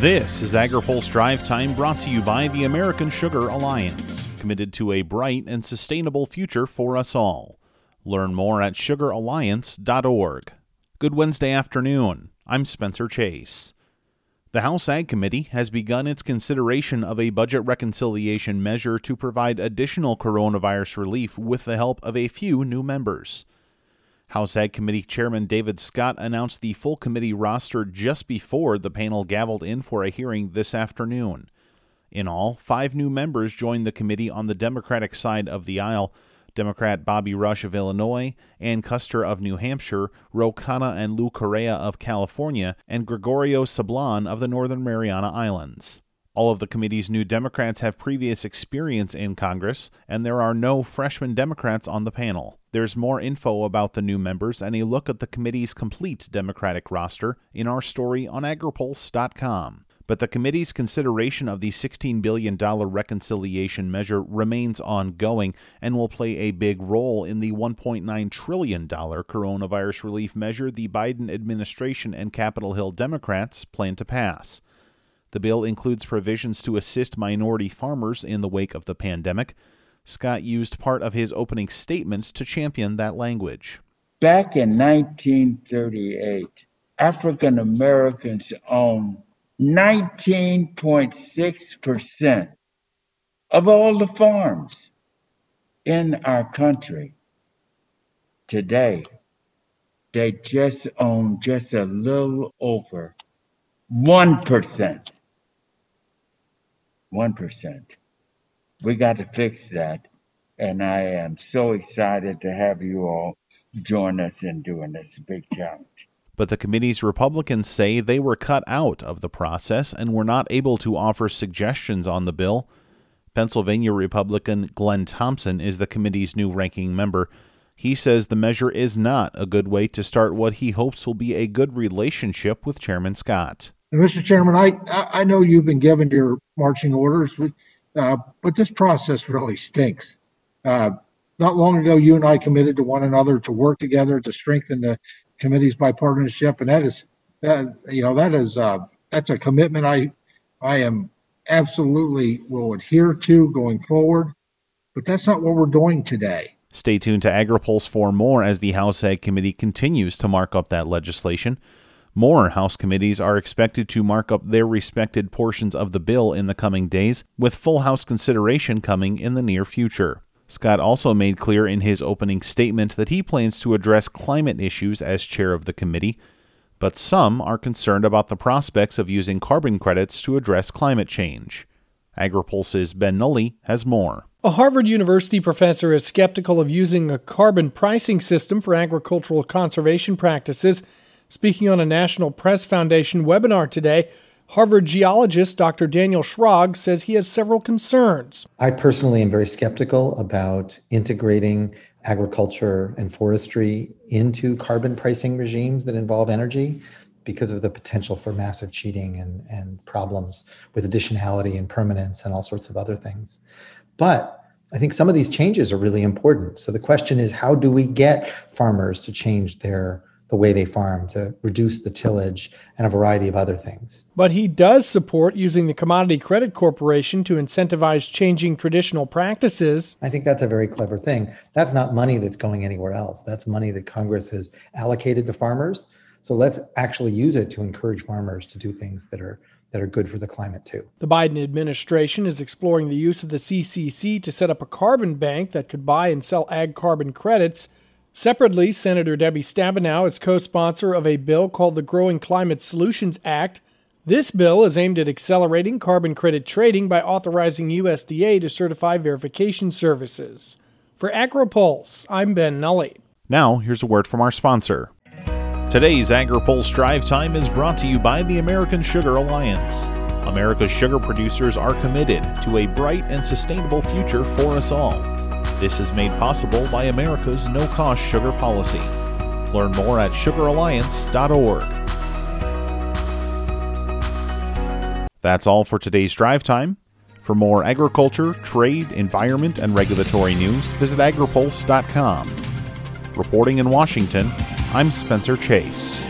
This is AgriPulse Drive Time brought to you by the American Sugar Alliance, committed to a bright and sustainable future for us all. Learn more at sugaralliance.org. Good Wednesday afternoon. I'm Spencer Chase. The House Ag Committee has begun its consideration of a budget reconciliation measure to provide additional coronavirus relief with the help of a few new members. House Ag Committee Chairman David Scott announced the full committee roster just before the panel gavelled in for a hearing this afternoon. In all, five new members joined the committee on the Democratic side of the aisle. Democrat Bobby Rush of Illinois, Ann Kuster of New Hampshire, Ro Khanna and Lou Correa of California, and Gregorio Sablan of the Northern Mariana Islands. All of the committee's new Democrats have previous experience in Congress, and there are no freshman Democrats on the panel. There's more info about the new members and a look at the committee's complete Democratic roster in our story on agripulse.com. But the committee's consideration of the $16 billion reconciliation measure remains ongoing and will play a big role in the $1.9 trillion coronavirus relief measure the Biden administration and Capitol Hill Democrats plan to pass. The bill includes provisions to assist minority farmers in the wake of the pandemic. Scott used part of his opening statement to champion that language. Back in 1938, African Americans owned 19.6% of all the farms in our country. Today, they just own just a little over 1%. 1%. We got to fix that. And I am so excited to have you all join us in doing this big challenge. But the committee's Republicans say they were cut out of the process and were not able to offer suggestions on the bill. Pennsylvania Republican Glenn Thompson is the committee's new ranking member. He says the measure is not a good way to start what he hopes will be a good relationship with Chairman Scott. Mr. Chairman, I, I know you've been given your marching orders, uh, but this process really stinks. Uh, not long ago, you and I committed to one another to work together to strengthen the committee's bipartisanship, and that is, uh, you know, that is uh, that's a commitment I I am absolutely will adhere to going forward. But that's not what we're doing today. Stay tuned to AgriPulse for more as the House Ag Committee continues to mark up that legislation. More House committees are expected to mark up their respected portions of the bill in the coming days, with full House consideration coming in the near future. Scott also made clear in his opening statement that he plans to address climate issues as chair of the committee, but some are concerned about the prospects of using carbon credits to address climate change. AgriPulse's Ben Nuelle has more. A Harvard University professor is skeptical of using a carbon pricing system for agricultural conservation practices Speaking on a National Press Foundation webinar today, Harvard geologist Dr. Daniel Schrag says he has several concerns. I personally am very skeptical about integrating agriculture and forestry into carbon pricing regimes that involve energy because of the potential for massive cheating and, and problems with additionality and permanence and all sorts of other things. But I think some of these changes are really important. So the question is how do we get farmers to change their the way they farm to reduce the tillage and a variety of other things. But he does support using the Commodity Credit Corporation to incentivize changing traditional practices. I think that's a very clever thing. That's not money that's going anywhere else. That's money that Congress has allocated to farmers. So let's actually use it to encourage farmers to do things that are that are good for the climate too. The Biden administration is exploring the use of the CCC to set up a carbon bank that could buy and sell ag carbon credits Separately, Senator Debbie Stabenow is co sponsor of a bill called the Growing Climate Solutions Act. This bill is aimed at accelerating carbon credit trading by authorizing USDA to certify verification services. For AgriPulse, I'm Ben Nuelle. Now, here's a word from our sponsor. Today's AgriPulse Drive Time is brought to you by the American Sugar Alliance. America's sugar producers are committed to a bright and sustainable future for us all. This is made possible by America's no cost sugar policy. Learn more at sugaralliance.org. That's all for today's drive time. For more agriculture, trade, environment, and regulatory news, visit agripulse.com. Reporting in Washington, I'm Spencer Chase.